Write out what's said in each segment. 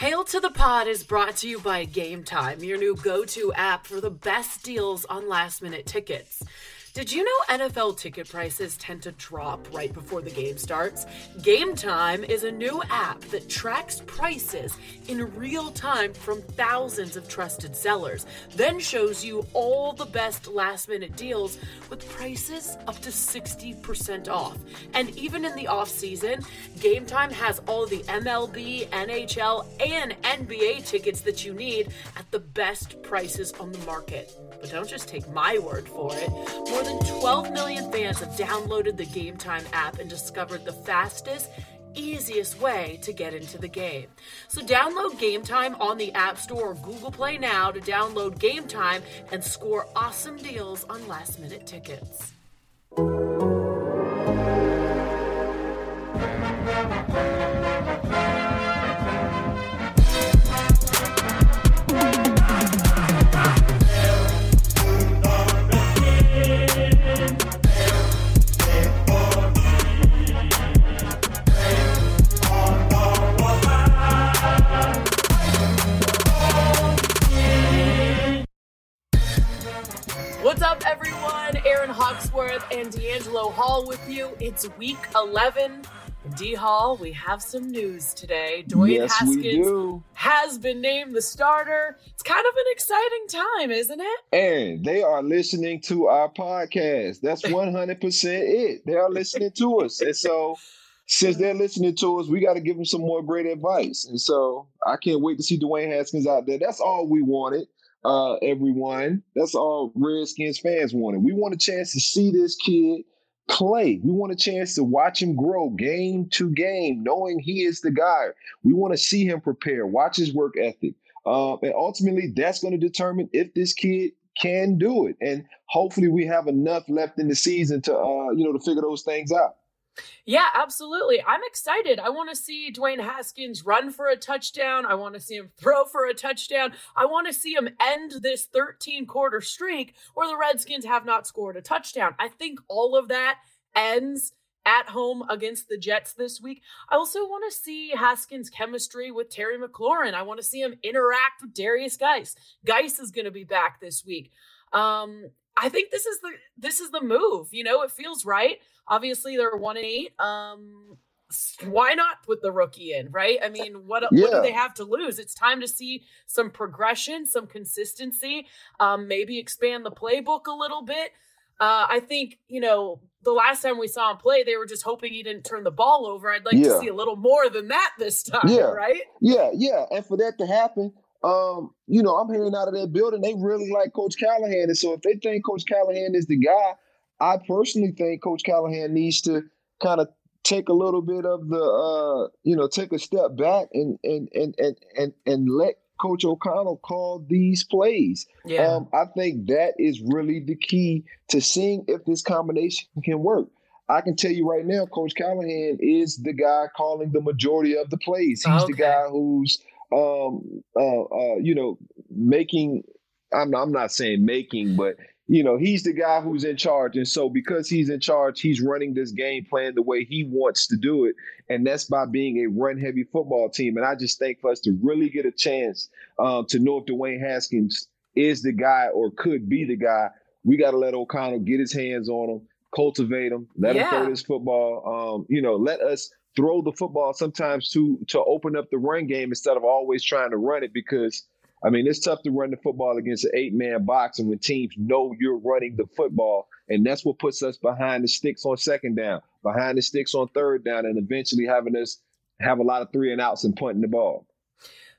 Hail to the Pod is brought to you by Game Time, your new go to app for the best deals on last minute tickets. Did you know NFL ticket prices tend to drop right before the game starts? Game Time is a new app that tracks prices in real time from thousands of trusted sellers, then shows you all the best last minute deals with prices up to 60% off. And even in the off season, Game Time has all the MLB, NHL, and NBA tickets that you need at the best prices on the market. But don't just take my word for it. More than 12 million fans have downloaded the Game Time app and discovered the fastest, easiest way to get into the game. So download Game Time on the App Store or Google Play now to download Game Time and score awesome deals on last minute tickets. And D'Angelo Hall with you. It's week 11. D Hall, we have some news today. Dwayne yes, Haskins has been named the starter. It's kind of an exciting time, isn't it? And they are listening to our podcast. That's 100% it. They are listening to us. And so, since they're listening to us, we got to give them some more great advice. And so, I can't wait to see Dwayne Haskins out there. That's all we wanted, uh, everyone. That's all Redskins fans wanted. We want a chance to see this kid play. We want a chance to watch him grow game to game, knowing he is the guy. We want to see him prepare, watch his work ethic. Um, and ultimately, that's going to determine if this kid can do it. And hopefully, we have enough left in the season to, uh, you know, to figure those things out. Yeah, absolutely. I'm excited. I want to see Dwayne Haskins run for a touchdown. I want to see him throw for a touchdown. I want to see him end this 13 quarter streak where the Redskins have not scored a touchdown. I think all of that ends at home against the Jets this week. I also want to see Haskins' chemistry with Terry McLaurin. I want to see him interact with Derrius Guice. Guice is going to be back this week. Um, I think this is the this is the move. You know, it feels right. Obviously, they're one and eight. Um, why not put the rookie in, right? I mean, what what do they have to lose? It's time to see some progression, some consistency. Um, maybe expand the playbook a little bit. Uh, I think you know the last time we saw him play, they were just hoping he didn't turn the ball over. I'd like to see a little more than that this time, Yeah. right? Yeah, yeah. And for that to happen, um, you know, I'm hearing out of that building, they really like Coach Callahan. And so if they think Coach Callahan is the guy, I personally think Coach Callahan needs to kind of take a little bit of the uh, you know, take a step back and and and and and, and let Coach O'Connell call these plays. Yeah. Um, I think that is really the key to seeing if this combination can work. I can tell you right now, Coach Callahan is the guy calling the majority of the plays. He's Okay. the guy who's, um, uh, uh, you know, making. I'm I'm not saying making, but you know, he's the guy who's in charge, and so because he's in charge, he's running this game plan the way he wants to do it, and that's by being a run-heavy football team. And I just think for us to really get a chance um, to know if Dwayne Haskins is the guy or could be the guy, we got to let O'Connell get his hands on him, cultivate him, let him throw this football. Um, you know, let us throw the football sometimes to to open up the run game instead of always trying to run it because. I mean, it's tough to run the football against an eight-man box, and when teams know you're running the football, and that's what puts us behind the sticks on second down, behind the sticks on third down, and eventually having us have a lot of three and outs and punting the ball.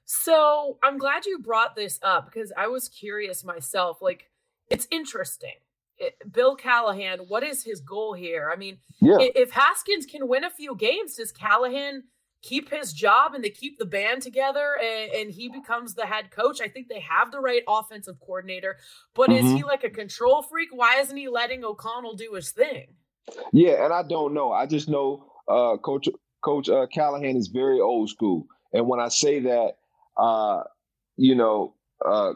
So I'm glad you brought this up because I was curious myself. Like, it's interesting. It, Bill Callahan, what is his goal here? I mean, Yeah, if Haskins can win a few games, does Callahan keep his job and they keep the band together and, and he becomes the head coach? I think they have the right offensive coordinator, but is he like a control freak? Why isn't he letting O'Connell do his thing? yeah, and I don't know. I just know uh, Coach Coach uh, Callahan is very old school, and when I say that, uh, you know, uh,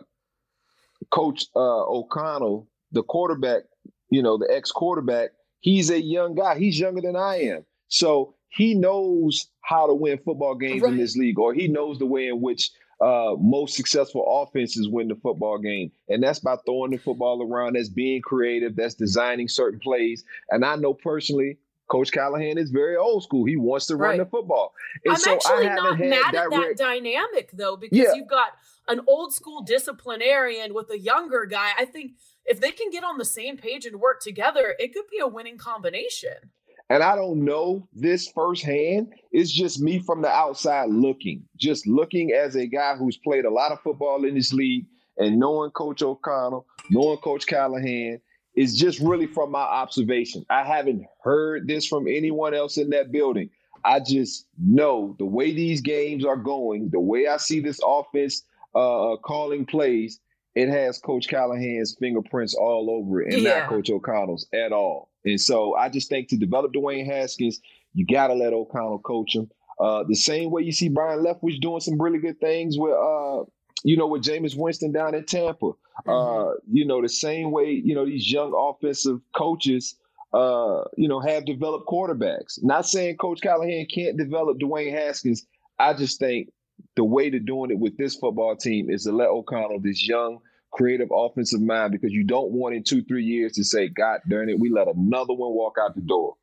Coach uh, O'Connell, the quarterback, you know, the ex quarterback, he's a young guy. He's younger than I am, so he knows how to win football games right. in this league, or he knows the way in which uh, most successful offenses win the football game. And that's by throwing the football around, that's being creative, that's designing certain plays. And I know personally, Coach Callahan is very old school. He wants to right. run the football. And I'm so actually not mad at that dynamic though, because yeah. you've got an old school disciplinarian with a younger guy. I think if they can get on the same page and work together, it could be a winning combination and I don't know this firsthand. It's just me from the outside looking, just looking as a guy who's played a lot of football in this league and knowing Coach O'Connell, knowing Coach Callahan, is just really from my observation. I haven't heard this from anyone else in that building. I just know the way these games are going, the way I see this offense uh, uh calling plays, it has Coach Callahan's fingerprints all over it and yeah. not Coach O'Connell's at all. And so I just think to develop Dwayne Haskins, you got to let O'Connell coach him. Uh, the same way you see Byron Leftwich doing some really good things with, uh, you know, with Jameis Winston down in Tampa. Mm-hmm. Uh, you know, the same way, you know, these young offensive coaches, uh, you know, have developed quarterbacks. Not saying Coach Callahan can't develop Dwayne Haskins. I just think the way to doing it with this football team is to let O'Connell, this young – creative offensive mind because you don't want in two, three years to say, God darn it, we let another one walk out the door.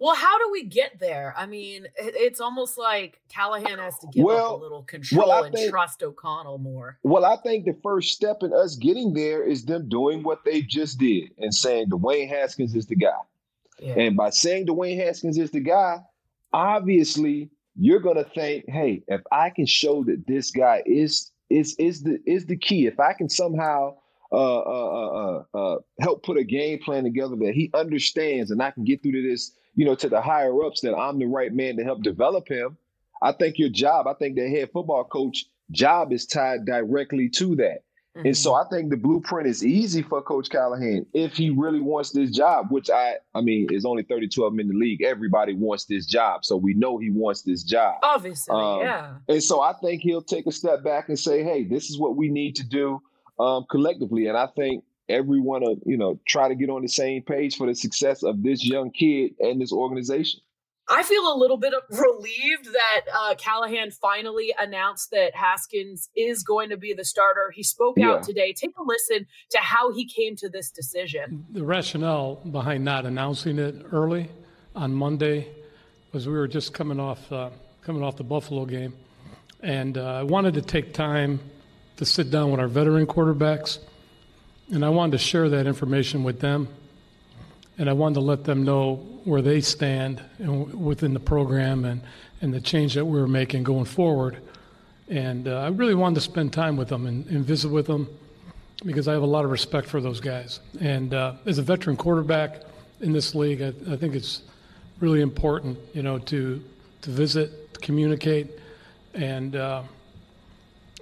Well, how do we get there? I mean, it's almost like Callahan has to give well, up a little control well, and think, trust O'Connell more. Well, I think the first step in us getting there is them doing what they just did and saying Dwayne Haskins is the guy. Yeah. And by saying Dwayne Haskins is the guy, obviously you're going to think, hey, if I can show that this guy is is is the is the key. If I can somehow uh, uh, uh, uh, help put a game plan together that he understands, and I can get through to this, you know, to the higher ups that I'm the right man to help develop him. I think your job, I think the head football coach job is tied directly to that. Mm-hmm. And so mm-hmm. I think the blueprint is easy for Coach Callahan if he really wants this job, which I I mean is only 32 of them in the league. Everybody wants this job. So we know he wants this job. Obviously, um, yeah. And so I think he'll take a step back and say, hey, this is what we need to do um, collectively. And I think everyone will, you know, try to get on the same page for the success of this young kid and this organization. I feel a little bit relieved that uh, Callahan finally announced that Haskins is going to be the starter. He spoke yeah. out today. Take a listen to how he came to this decision. The rationale behind not announcing it early on Monday was we were just coming off uh, coming off the Buffalo game, and uh, I wanted to take time to sit down with our veteran quarterbacks, and I wanted to share that information with them and I wanted to let them know where they stand within the program and, and the change that we were making going forward. And uh, I really wanted to spend time with them and, and, visit with them because I have a lot of respect for those guys. And uh, as a veteran quarterback in this league, I, I, think it's really important, you know, to to visit, to communicate, and uh,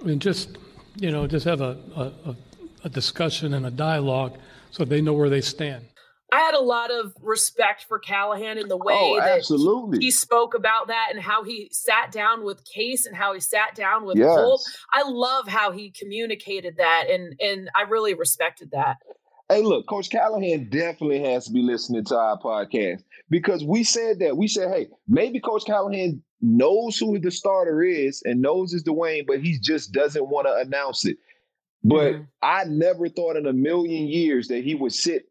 and just you know just have a, a, a discussion and a dialogue so they know where they stand. I had a lot of respect for Callahan in the way oh, that absolutely. he spoke about that and how he sat down with Case and how he sat down with yes. Colt. I love how he communicated that and and I really respected that. Hey, look, Coach Callahan definitely has to be listening to our podcast because we said that. We said, hey, maybe Coach Callahan knows who the starter is and knows it's Dwayne, but he just doesn't want to announce it. But mm-hmm. I never thought in a million years that he would sit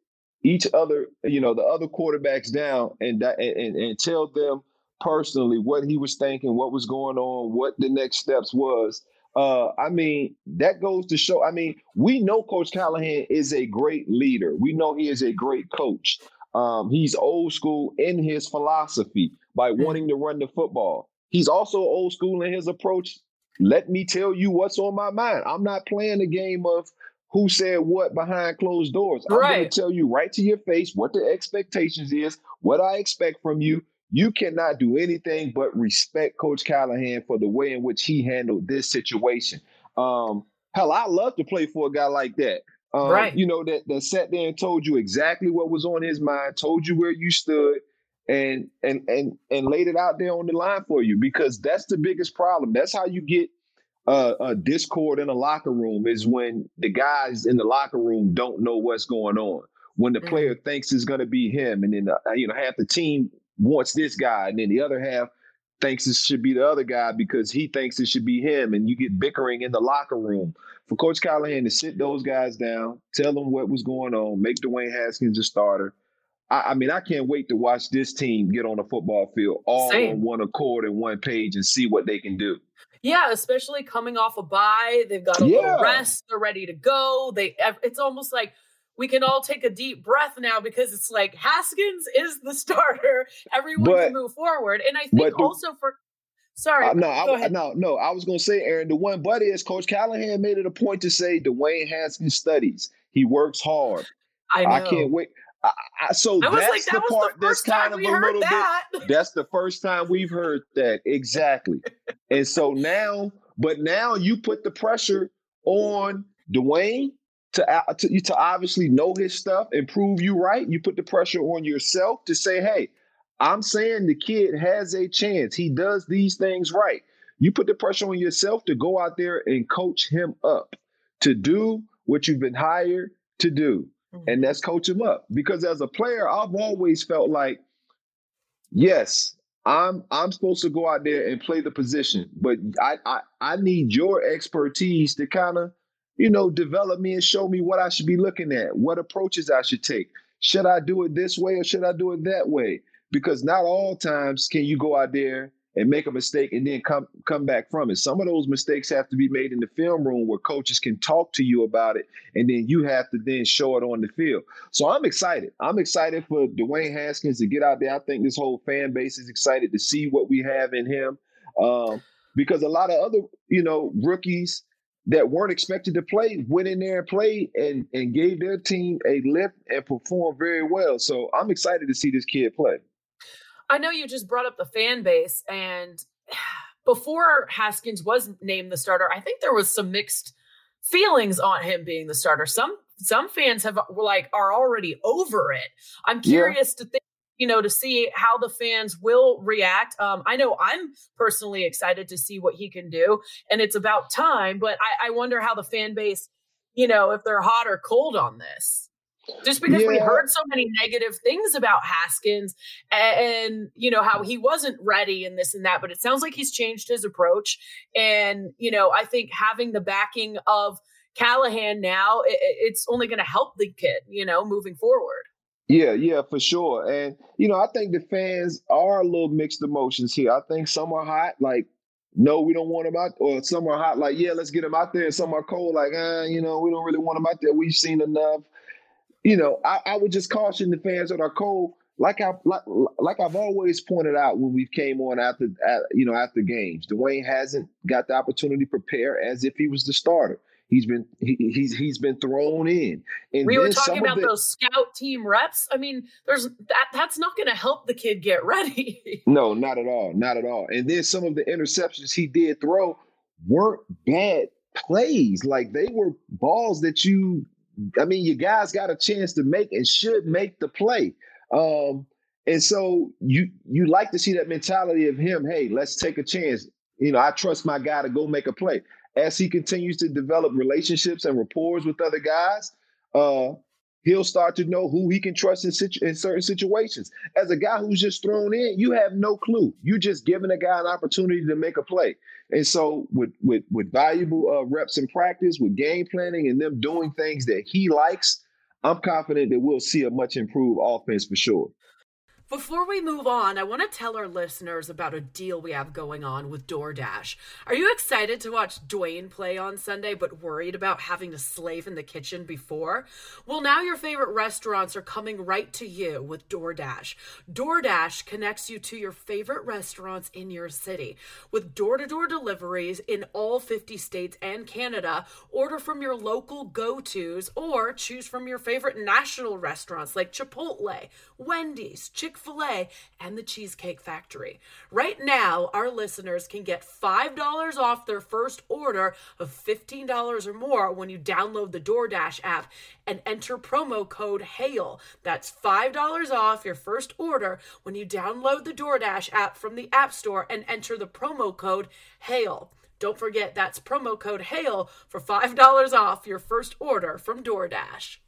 each other, you know, the other quarterbacks down and and, and tell them personally what he was thinking, what was going on, what the next steps was. Uh, I mean, that goes to show. I mean, we know Coach Callahan is a great leader. We know he is a great coach. Um, he's old school in his philosophy by mm. wanting to run the football. He's also old school in his approach. Let me tell you what's on my mind. I'm not playing a game of who said what behind closed doors. I'm going to tell you right to your face what the expectations is, what I expect from you. You cannot do anything but respect Coach Callahan for the way in which he handled this situation. Um, hell, I love to play for a guy like that. Um, right. You know that that sat there and told you exactly what was on his mind, told you where you stood, and and and and laid it out there on the line for you because that's the biggest problem. That's how you get uh, a discord in a locker room is when the guys in the locker room don't know what's going on. When the player mm-hmm. thinks it's going to be him, and then uh, you know half the team wants this guy, and then the other half thinks it should be the other guy because he thinks it should be him, and you get bickering in the locker room. For Coach Callahan to sit those guys down, tell them what was going on, make Dwayne Haskins a starter. I, I mean, I can't wait to watch this team get on the football field all Same. on one accord and one page and see what they can do. Yeah, especially coming off a bye, they've got a yeah. little rest, they're ready to go. They, it's almost like we can all take a deep breath now because it's like Haskins is the starter. Everyone but, can move forward. And I think the, also for sorry. Uh, no, I, no, no. I was gonna say, Aaron, the one but is Coach Callahan made it a point to say Dwayne Haskins studies. He works hard. I, know. I can't wait. I, so I that's like, that the part the that's kind of a little that. bit. That's the first time we've heard that exactly. and so now, but now you put the pressure on Dwayne to, uh, to, to obviously know his stuff and prove you right. You put the pressure on yourself to say, hey, I'm saying the kid has a chance. He does these things right. You put the pressure on yourself to go out there and coach him up to do what you've been hired to do. Mm-hmm. And that's coach him up. Because as a player, I've always felt like, yes, I'm I'm supposed to go out there and play the position, but I I, I need your expertise to kind of you know, develop me and show me what I should be looking at, what approaches I should take. Should I do it this way or should I do it that way? Because not all times can you go out there and make a mistake and then come come back from it. Some of those mistakes have to be made in the film room where coaches can talk to you about it, and then you have to then show it on the field. So I'm excited. I'm excited for Dwayne Haskins to get out there. I think this whole fan base is excited to see what we have in him, um, because a lot of other you know rookies that weren't expected to play went in there and played and, and gave their team a lift and performed very well. So I'm excited to see this kid play. I know you just brought up the fan base, and before Haskins was named the starter, I think there was some mixed feelings on him being the starter. Some some fans have like are already over it. I'm curious yeah. to think you know, to see how the fans will react. Um, I know I'm personally excited to see what he can do, and it's about time. But I, I wonder how the fan base, you know, if they're hot or cold on this. Just because yeah. we heard so many negative things about Haskins and, and, you know how he wasn't ready and this and that, but it sounds like he's changed his approach. And you know, I think having the backing of Callahan now, it, it's only going to help the kid, you know, moving forward. Yeah, yeah, for sure. And you know, I think the fans are a little mixed emotions here. I think some are hot, like, no, we don't want them out, or some are hot, like, yeah, let's get them out there. And some are cold, like, ah, you know, we don't really want them out there. We've seen enough. You know, I, I would just caution the fans that are cold, like I like, like I've always pointed out when we came on after, you know, after games. Dwayne hasn't got the opportunity to prepare as if he was the starter. He's been he, he's he's been thrown in. And we were talking about the, those scout team reps. I mean, there's that that's not going to help the kid get ready. no, not at all, not at all. And then some of the interceptions he did throw weren't bad plays. Like they were balls that you, I mean, you guys got a chance to make and should make the play. Um, and so you you like to see that mentality of him. Hey, let's take a chance. You know, I trust my guy to go make a play as he continues to develop relationships and rapport with other guys, uh, he'll start to know who he can trust in, situ- in certain situations. As a guy who's just thrown in, you have no clue. You're just giving a guy an opportunity to make a play. And so, with with with valuable uh, reps in practice, with game planning, and them doing things that he likes, I'm confident that we'll see a much improved offense for sure. Before we move on, I want to tell our listeners about a deal we have going on with DoorDash. Are you excited to watch Dwayne play on Sunday, but worried about having to slave in the kitchen before? Well, now your favorite restaurants are coming right to you with DoorDash. DoorDash connects you to your favorite restaurants in your city. With door to door deliveries in all 50 states and Canada, order from your local go tos or choose from your favorite national restaurants like Chipotle, Wendy's, Chick Chick fil A, and the Cheesecake Factory. Right now, our listeners can get $5 off their first order of $15 or more when you download the DoorDash app and enter promo code HAIL. That's $5 off your first order when you download the DoorDash app from the App Store and enter the promo code HAIL. Don't forget that's promo code HAIL for $5 off your first order from DoorDash.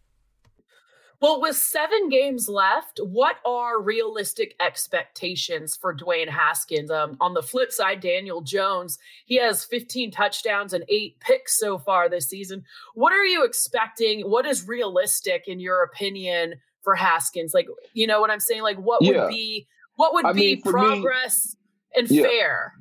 Well, with seven games left, what are realistic expectations for Dwayne Haskins? Um, on the flip side, Daniel Jones, he has 15 touchdowns and eight picks so far this season. What are you expecting? What is realistic, in your opinion, for Haskins? Like, you know what I'm saying? Like, what yeah. would be what would I be mean, progress me, and yeah. fair?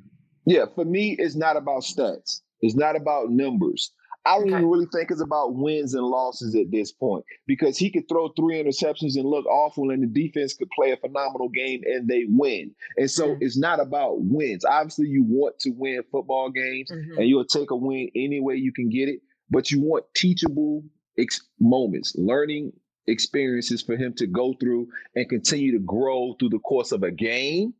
Yeah, for me, it's not about stats. It's not about numbers. I don't okay. even really think it's about wins and losses at this point because he could throw three interceptions and look awful, and the defense could play a phenomenal game and they win. And so mm-hmm. it's not about wins. Obviously, you want to win football games mm-hmm. and you'll take a win any way you can get it, but you want teachable ex- moments, learning experiences for him to go through and continue to grow through the course of a game,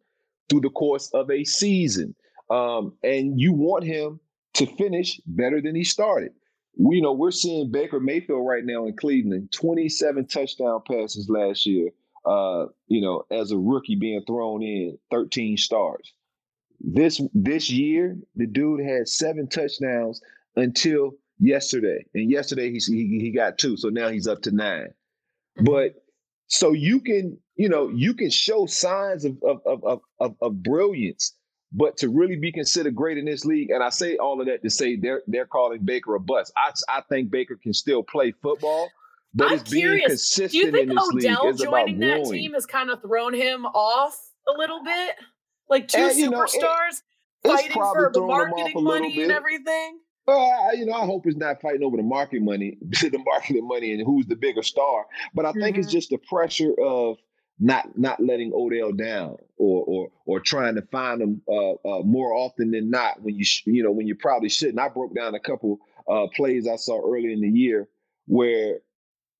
through the course of a season. Um, and you want him to finish better than he started. We, you know, we're seeing Baker Mayfield right now in Cleveland, 27 touchdown passes last year. Uh, you know, as a rookie being thrown in 13 stars. This this year, the dude had seven touchdowns until yesterday, and yesterday he he, he got two, so now he's up to 9 mm-hmm. But so you can you know you can show signs of of of of, of brilliance but to really be considered great in this league, and I say all of that to say they're they're calling Baker a bust. I I think Baker can still play football, but I'm it's being curious. consistent Do you think in this Odell league. Joining that team has kind of thrown him off a little bit? Like two and, you know, superstars it, fighting for the marketing money and everything. Well, you know, I hope it's not fighting over the market money, the marketing money, and who's the bigger star. But I think mm-hmm. it's just the pressure of not not letting Odell down or or or trying to find him uh, uh, more often than not when you sh- you know when you probably shouldn't. I broke down a couple uh, plays I saw early in the year where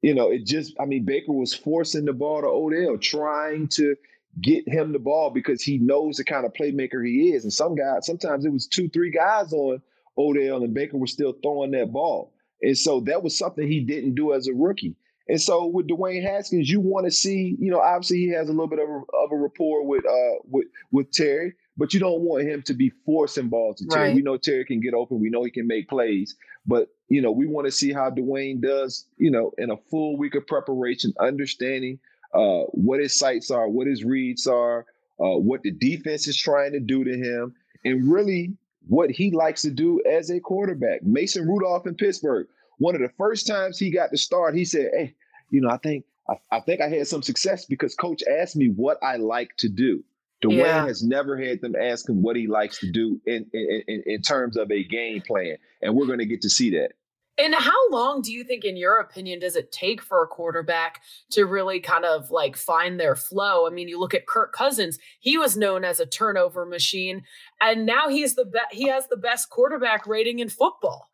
you know it just I mean Baker was forcing the ball to Odell, trying to get him the ball because he knows the kind of playmaker he is. And some guys sometimes it was two three guys on Odell and Baker was still throwing that ball. And so that was something he didn't do as a rookie. And so with Dwayne Haskins, you want to see, you know, obviously he has a little bit of a, of a rapport with uh with with Terry, but you don't want him to be forcing balls to Terry. Right. We know Terry can get open. We know he can make plays, but you know we want to see how Dwayne does, you know, in a full week of preparation, understanding uh what his sights are, what his reads are, uh, what the defense is trying to do to him, and really what he likes to do as a quarterback. Mason Rudolph in Pittsburgh one of the first times he got to start, he said, "Hey, you know, I think I, I think I had some success because coach asked me what I like to do." Dwayne yeah. has never had them ask him what he likes to do in, in, in, in terms of a game plan, and we're going to get to see that. And how long do you think, in your opinion, does it take for a quarterback to really kind of like find their flow? I mean, you look at Kirk Cousins; he was known as a turnover machine, and now he's the be- he has the best quarterback rating in football.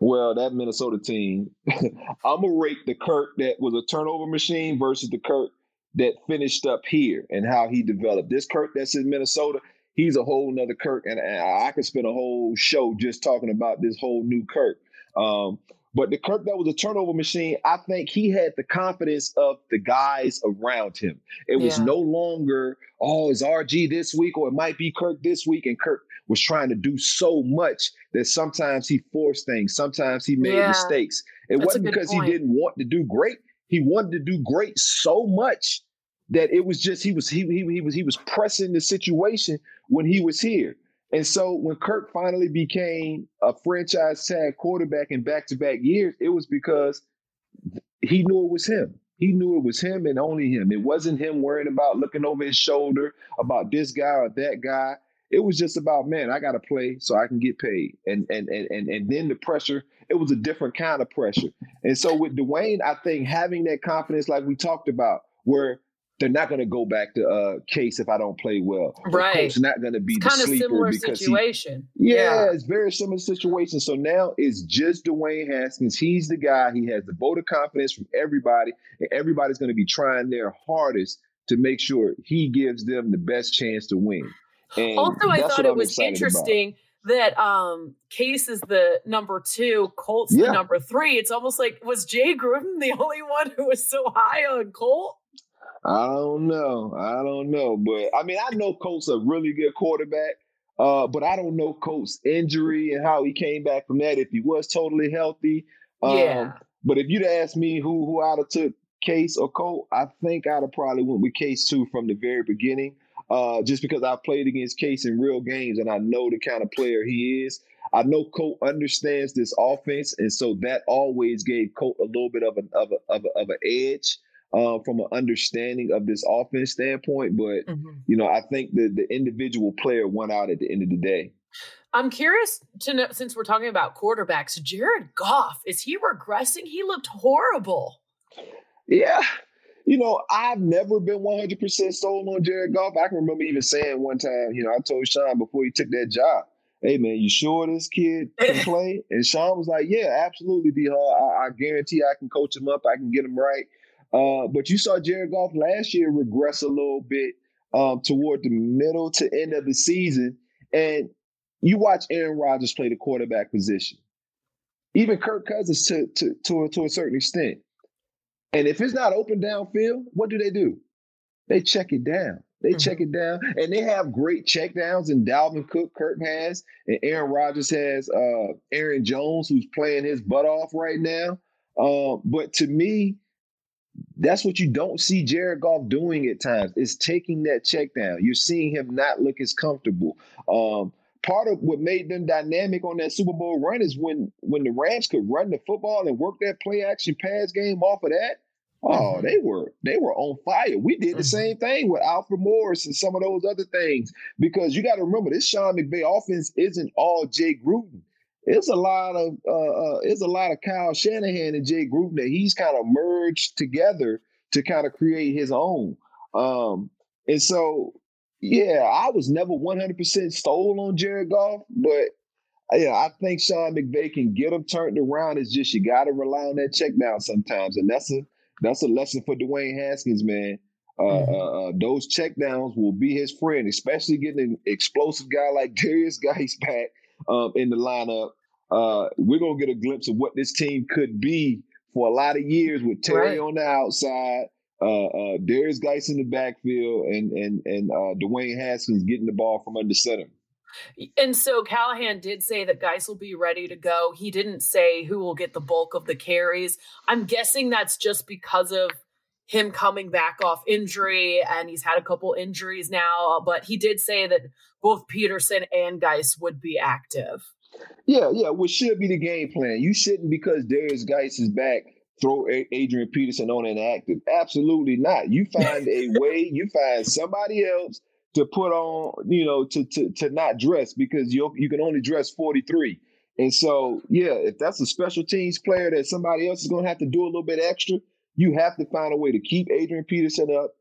Well, that Minnesota team, I'm gonna rate the Kirk that was a turnover machine versus the Kirk that finished up here and how he developed. This Kirk that's in Minnesota, he's a whole nother Kirk, and, and I could spend a whole show just talking about this whole new Kirk. Um, but the Kirk that was a turnover machine, I think he had the confidence of the guys around him. It was yeah. no longer, oh, it's RG this week or it might be Kirk this week. And Kirk was trying to do so much that sometimes he forced things, sometimes he made yeah. mistakes. It That's wasn't because point. he didn't want to do great. He wanted to do great so much that it was just he was he, he, he was he was pressing the situation when he was here. And so when Kirk finally became a franchise tag quarterback in back to back years, it was because he knew it was him. He knew it was him and only him. It wasn't him worrying about looking over his shoulder about this guy or that guy. It was just about, man, I got to play so I can get paid. And, and and and and then the pressure, it was a different kind of pressure. And so with Dwayne, I think having that confidence, like we talked about, where they're not going to go back to uh, Case if I don't play well. Right. It's not going to be it's kind of similar situation. He, yeah, yeah, it's very similar situation. So now it's just Dwayne Haskins. He's the guy. He has the vote of confidence from everybody, and everybody's going to be trying their hardest to make sure he gives them the best chance to win. And also, I thought it was interesting. About that um Case is the number two, Colt's yeah. the number three. It's almost like was Jay Gruden the only one who was so high on Colt? I don't know. I don't know. But I mean, I know Colt's a really good quarterback. Uh, but I don't know Colt's injury and how he came back from that. If he was totally healthy, um, yeah. But if you'd asked me who who I'd have took Case or Colt, I think I'd have probably went with Case too from the very beginning. Uh, just because I played against Case in real games and I know the kind of player he is. I know Colt understands this offense, and so that always gave Colt a little bit of an of a, of, a, of an edge uh, from an understanding of this offense standpoint. But mm-hmm. you know, I think the the individual player won out at the end of the day. I'm curious to know since we're talking about quarterbacks, Jared Goff is he regressing? He looked horrible. Yeah. You know, I've never been 100% sold on Jared Goff. I can remember even saying one time, you know, I told Sean before he took that job, hey, man, you sure this kid can play? And Sean was like, yeah, absolutely, D I, I guarantee I can coach him up. I can get him right. Uh, but you saw Jared Goff last year regress a little bit um, toward the middle to end of the season. And you watch Aaron Rodgers play the quarterback position, even Kirk Cousins to, to, to, to a certain extent. And if it's not open downfield, what do they do? They check it down. They mm-hmm. check it down, and they have great check downs. And Dalvin Cook, Kirk has, and Aaron Rodgers has uh, Aaron Jones, who's playing his butt off right now. Uh, but to me, that's what you don't see Jared Goff doing at times. Is taking that check down. You're seeing him not look as comfortable. Um, part of what made them dynamic on that Super Bowl run is when when the Rams could run the football and work that play action pass game off of that. Oh, mm-hmm. they were they were on fire. We did the mm-hmm. same thing with Alfred Morris and some of those other things because you got to remember this Sean McVay offense isn't all Jay Gruden. It's a lot of uh, uh, it's a lot of Kyle Shanahan and Jay Gruden that he's kind of merged together to kind of create his own. Um, and so, yeah, I was never 100% sold on Jared Goff, but yeah, I think Sean McVay can get him turned around. It's just you got to rely on that check down sometimes, and that's a that's a lesson for Dwayne Haskins, man. Uh, mm-hmm. uh, uh, those checkdowns will be his friend, especially getting an explosive guy like Derrius Guice back um, in the lineup. Uh, we're gonna get a glimpse of what this team could be for a lot of years with Terry right. on the outside, uh, uh, Derrius Guice in the backfield, and and and uh, Dwayne Haskins getting the ball from under center. And so Callahan did say that Guice will be ready to go. He didn't say who will get the bulk of the carries. I'm guessing that's just because of him coming back off injury and he's had a couple injuries now, but he did say that both Peterson and Guice would be active. Yeah, yeah, which should be the game plan. You shouldn't because Derrius Guice is back throw Adrian Peterson on inactive. Absolutely not. You find a way, you find somebody else to put on, you know, to to to not dress because you you can only dress 43. And so, yeah, if that's a special teams player that somebody else is going to have to do a little bit extra, you have to find a way to keep Adrian Peterson up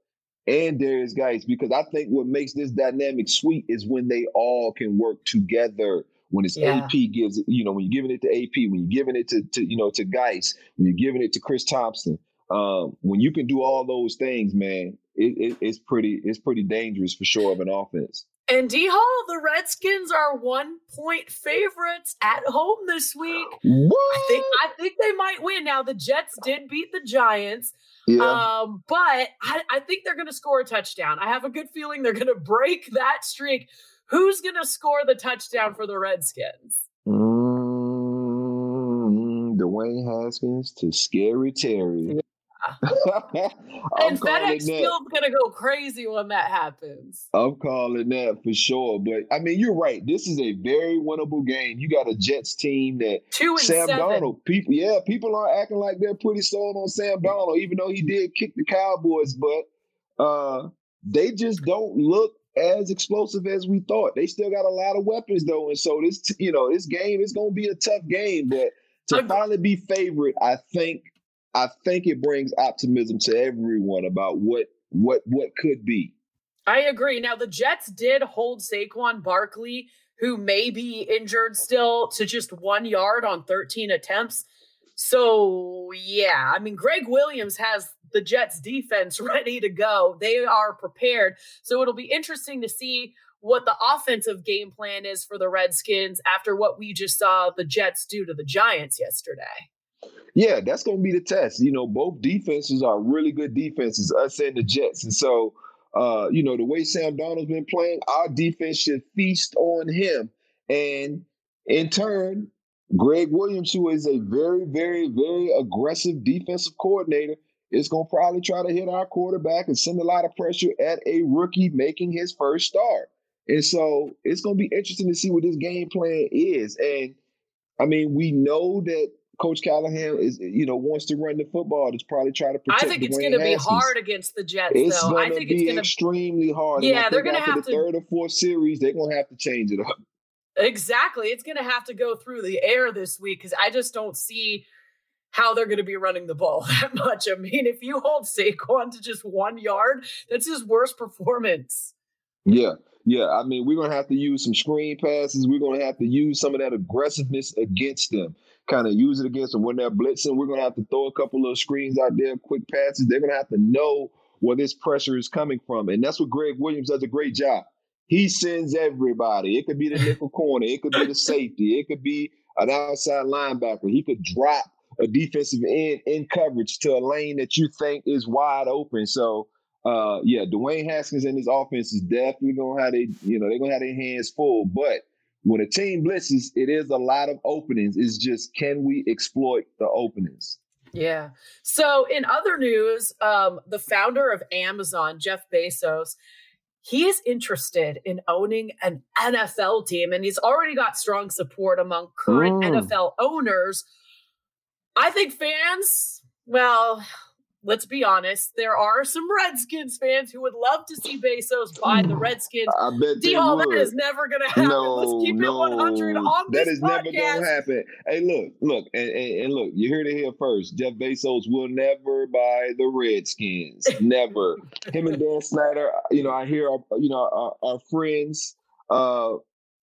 and Derrius Guice because I think what makes this dynamic sweet is when they all can work together. When it's yeah. AP gives it, you know, when you're giving it to AP, when you're giving it to, to you know, to Guice, when you're giving it to Chris Thompson, um, when you can do all those things, man, it, it, it's pretty it's pretty dangerous for sure of an offense. And D Hall, the Redskins are one point favorites at home this week. What? I think I think they might win. Now the Jets did beat the Giants. Yeah. Um, but I, I think they're gonna score a touchdown. I have a good feeling they're gonna break that streak. Who's gonna score the touchdown for the Redskins? Mm, Dwayne Haskins to Scary Terry. and FedEx Field's gonna go crazy when that happens. I'm calling that for sure. But I mean, you're right. This is a very winnable game. You got a Jets team that Two and Sam seven. Darnold. People, yeah, people are acting like they're pretty sold on Sam Darnold, even though he did kick the Cowboys. But uh, they just don't look as explosive as we thought. They still got a lot of weapons though, and so this, you know, this game is going to be a tough game. But to I'm, finally be favorite, I think I think it brings optimism to everyone about what what what could be. I agree. Now the Jets did hold Saquon Barkley, who may be injured still, to just one yard on 13 attempts. So yeah, I mean Gregg Williams has the Jets defense ready to go. They are prepared. So it'll be interesting to see what the offensive game plan is for the Redskins after what we just saw the Jets do to the Giants yesterday. Yeah, that's going to be the test. You know, both defenses are really good defenses, us and the Jets. And so, uh, you know, the way Sam Darnold's been playing, our defense should feast on him. And in turn, Gregg Williams, who is a very, very, very aggressive defensive coordinator, it's going to probably try to hit our quarterback and send a lot of pressure at a rookie making his first start. And so it's going to be interesting to see what this game plan is. And I mean, we know that Coach Callahan is, you know, wants to run the football. It's probably try to protect. I think it's going to be hard against the Jets, it's though. I think it's going to be extremely hard. Yeah, they're going to have the to third or fourth series. They're going to have to change it up. Exactly, it's going to have to go through the air this week because I just don't see how they're going to be running the ball that much. I mean, if you hold Saquon to just one yard, that's his worst performance. Yeah, yeah. I mean, we're going to have to use some screen passes. We're going to have to use some of that aggressiveness against them kind of use it against them when they're blitzing. We're going to have to throw a couple of screens out there, quick passes. They're going to have to know where this pressure is coming from. And that's what Gregg Williams does a great job. He sends everybody. It could be the nickel corner, it could be the safety, it could be an outside linebacker. He could drop a defensive end in coverage to a lane that you think is wide open. So, uh, yeah, Dwayne Haskins and his offense is definitely gonna have they, you know, they're gonna have their hands full. But when a team blitzes, it is a lot of openings. It's just can we exploit the openings? Yeah. So in other news, um, the founder of Amazon, Jeff Bezos, he is interested in owning an NFL team, and he's already got strong support among current mm. NFL owners. I think fans, well, let's be honest, there are some Redskins fans who would love to see Bezos buy the Redskins. I bet D Hall, that is never going to happen. No, let's keep no, it 100 on That is podcast. never going to happen. Hey, look, look, and, and, and, look, you heard it here first. Jeff Bezos will never buy the Redskins. Never. Him and Dan Snyder, you know, I hear, our, you know, our, our friends, uh,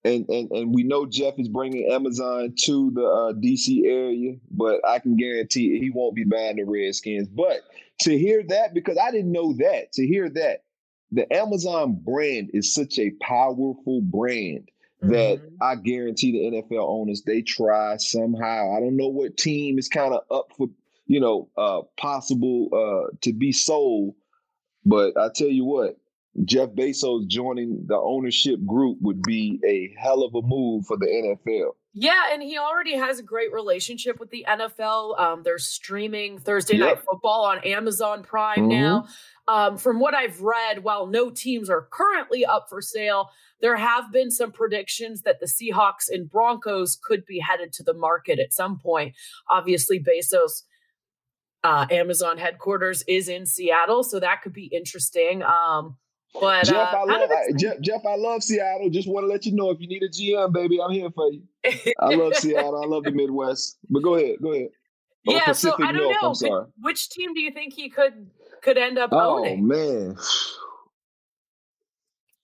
and, and and we know Jeff is bringing Amazon to the uh, DC area, but I can guarantee he won't be buying the Redskins. But to hear that, because I didn't know that, to hear that the Amazon brand is such a powerful brand that mm-hmm. I guarantee the NFL owners they try somehow. I don't know what team is kind of up for you know uh possible uh to be sold, but I tell you what, Jeff Bezos joining the ownership group would be a hell of a move for the NFL. Yeah, and he already has a great relationship with the NFL. Um, they're streaming Thursday yep. Night Football on Amazon Prime mm-hmm. now. Um, from what I've read, while no teams are currently up for sale, there have been some predictions that the Seahawks and Broncos could be headed to the market at some point. Obviously, Bezos. Uh, Amazon headquarters is in Seattle, so that could be interesting. Um, but Jeff, uh, I love I, Jeff, Jeff, I love Seattle. Just want to let you know if you need a GM, baby, I'm here for you. I love Seattle. I love the Midwest. But go ahead, go ahead. Oh, yeah, Pacific so I don't North, know. Which team do you think he could could end up oh, owning? Oh man.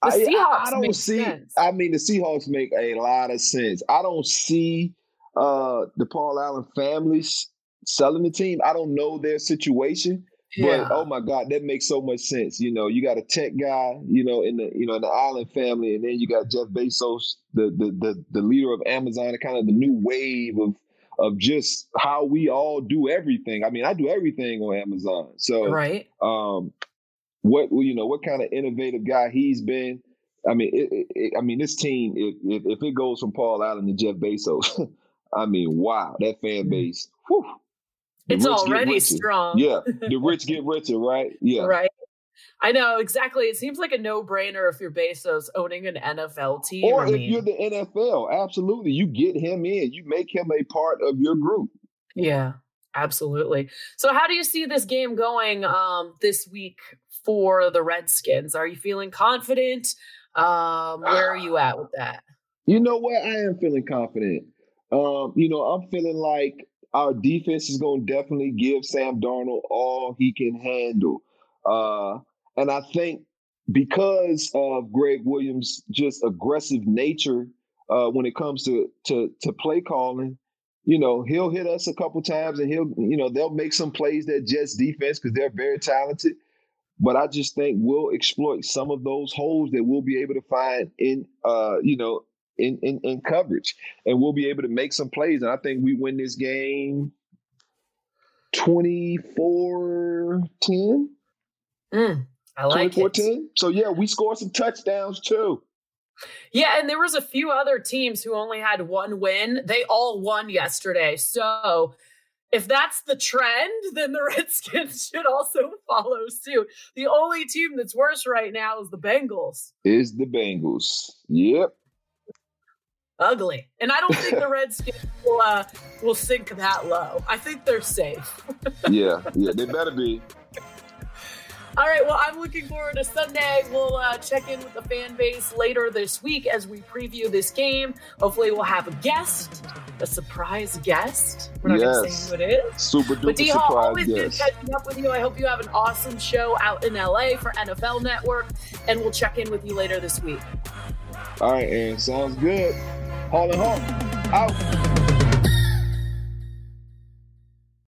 The Seahawks I, I don't see. Sense. I mean, the Seahawks make a lot of sense. I don't see uh the Paul Allen families selling the team. I don't know their situation. Yeah. But oh my God, that makes so much sense. You know, you got a tech guy, you know, in the you know in the Allen family, and then you got Jeff Bezos, the the the, the leader of Amazon, and kind of the new wave of of just how we all do everything. I mean, I do everything on Amazon. So right. Um, what you know, what kind of innovative guy he's been. I mean, it, it, I mean, this team, if, if, if it goes from Paul Allen to Jeff Bezos, I mean, wow, that fan mm. base. Whew, it's already strong. Yeah, the rich get richer, right? Yeah, right. I know exactly. It seems like a no-brainer if you're Bezos owning an NFL team. Or I if mean, you're the NFL, absolutely, you get him in. You make him a part of your group. Yeah, absolutely. So, how do you see this game going um, this week for the Redskins? Are you feeling confident? Um, where are you at with that? You know what? I am feeling confident. Um, you know, I'm feeling like our defense is going to definitely give Sam Darnold all he can handle. Uh, and I think because of Gregg Williams' just aggressive nature uh, when it comes to, to to play calling, you know, he'll hit us a couple times and he'll, you know, they'll make some plays that Jets defense because they're very talented. But I just think we'll exploit some of those holes that we'll be able to find in, uh, you know, in, in, in coverage, and we'll be able to make some plays. And I think we win this game 24 10. Mm, I like 24 10. So, yeah, we scored some touchdowns too. Yeah, and there was a few other teams who only had one win. They all won yesterday. So if that's the trend, then the Redskins should also follow suit. The only team that's worse right now is the Bengals. Is the Bengals. Yep. Ugly. And I don't think the Redskins will uh, will sink that low. I think they're safe. yeah, yeah, they better be. All right, well, I'm looking forward to Sunday. We'll uh, check in with the fan base later this week as we preview this game. Hopefully, we'll have a guest, a surprise guest. We're not yes. going to say who it is. Super duper but D Hall, always good catching up with you. I hope you have an awesome show out in LA for NFL Network, and we'll check in with you later this week. All right, and sounds good. Hall and Hall out.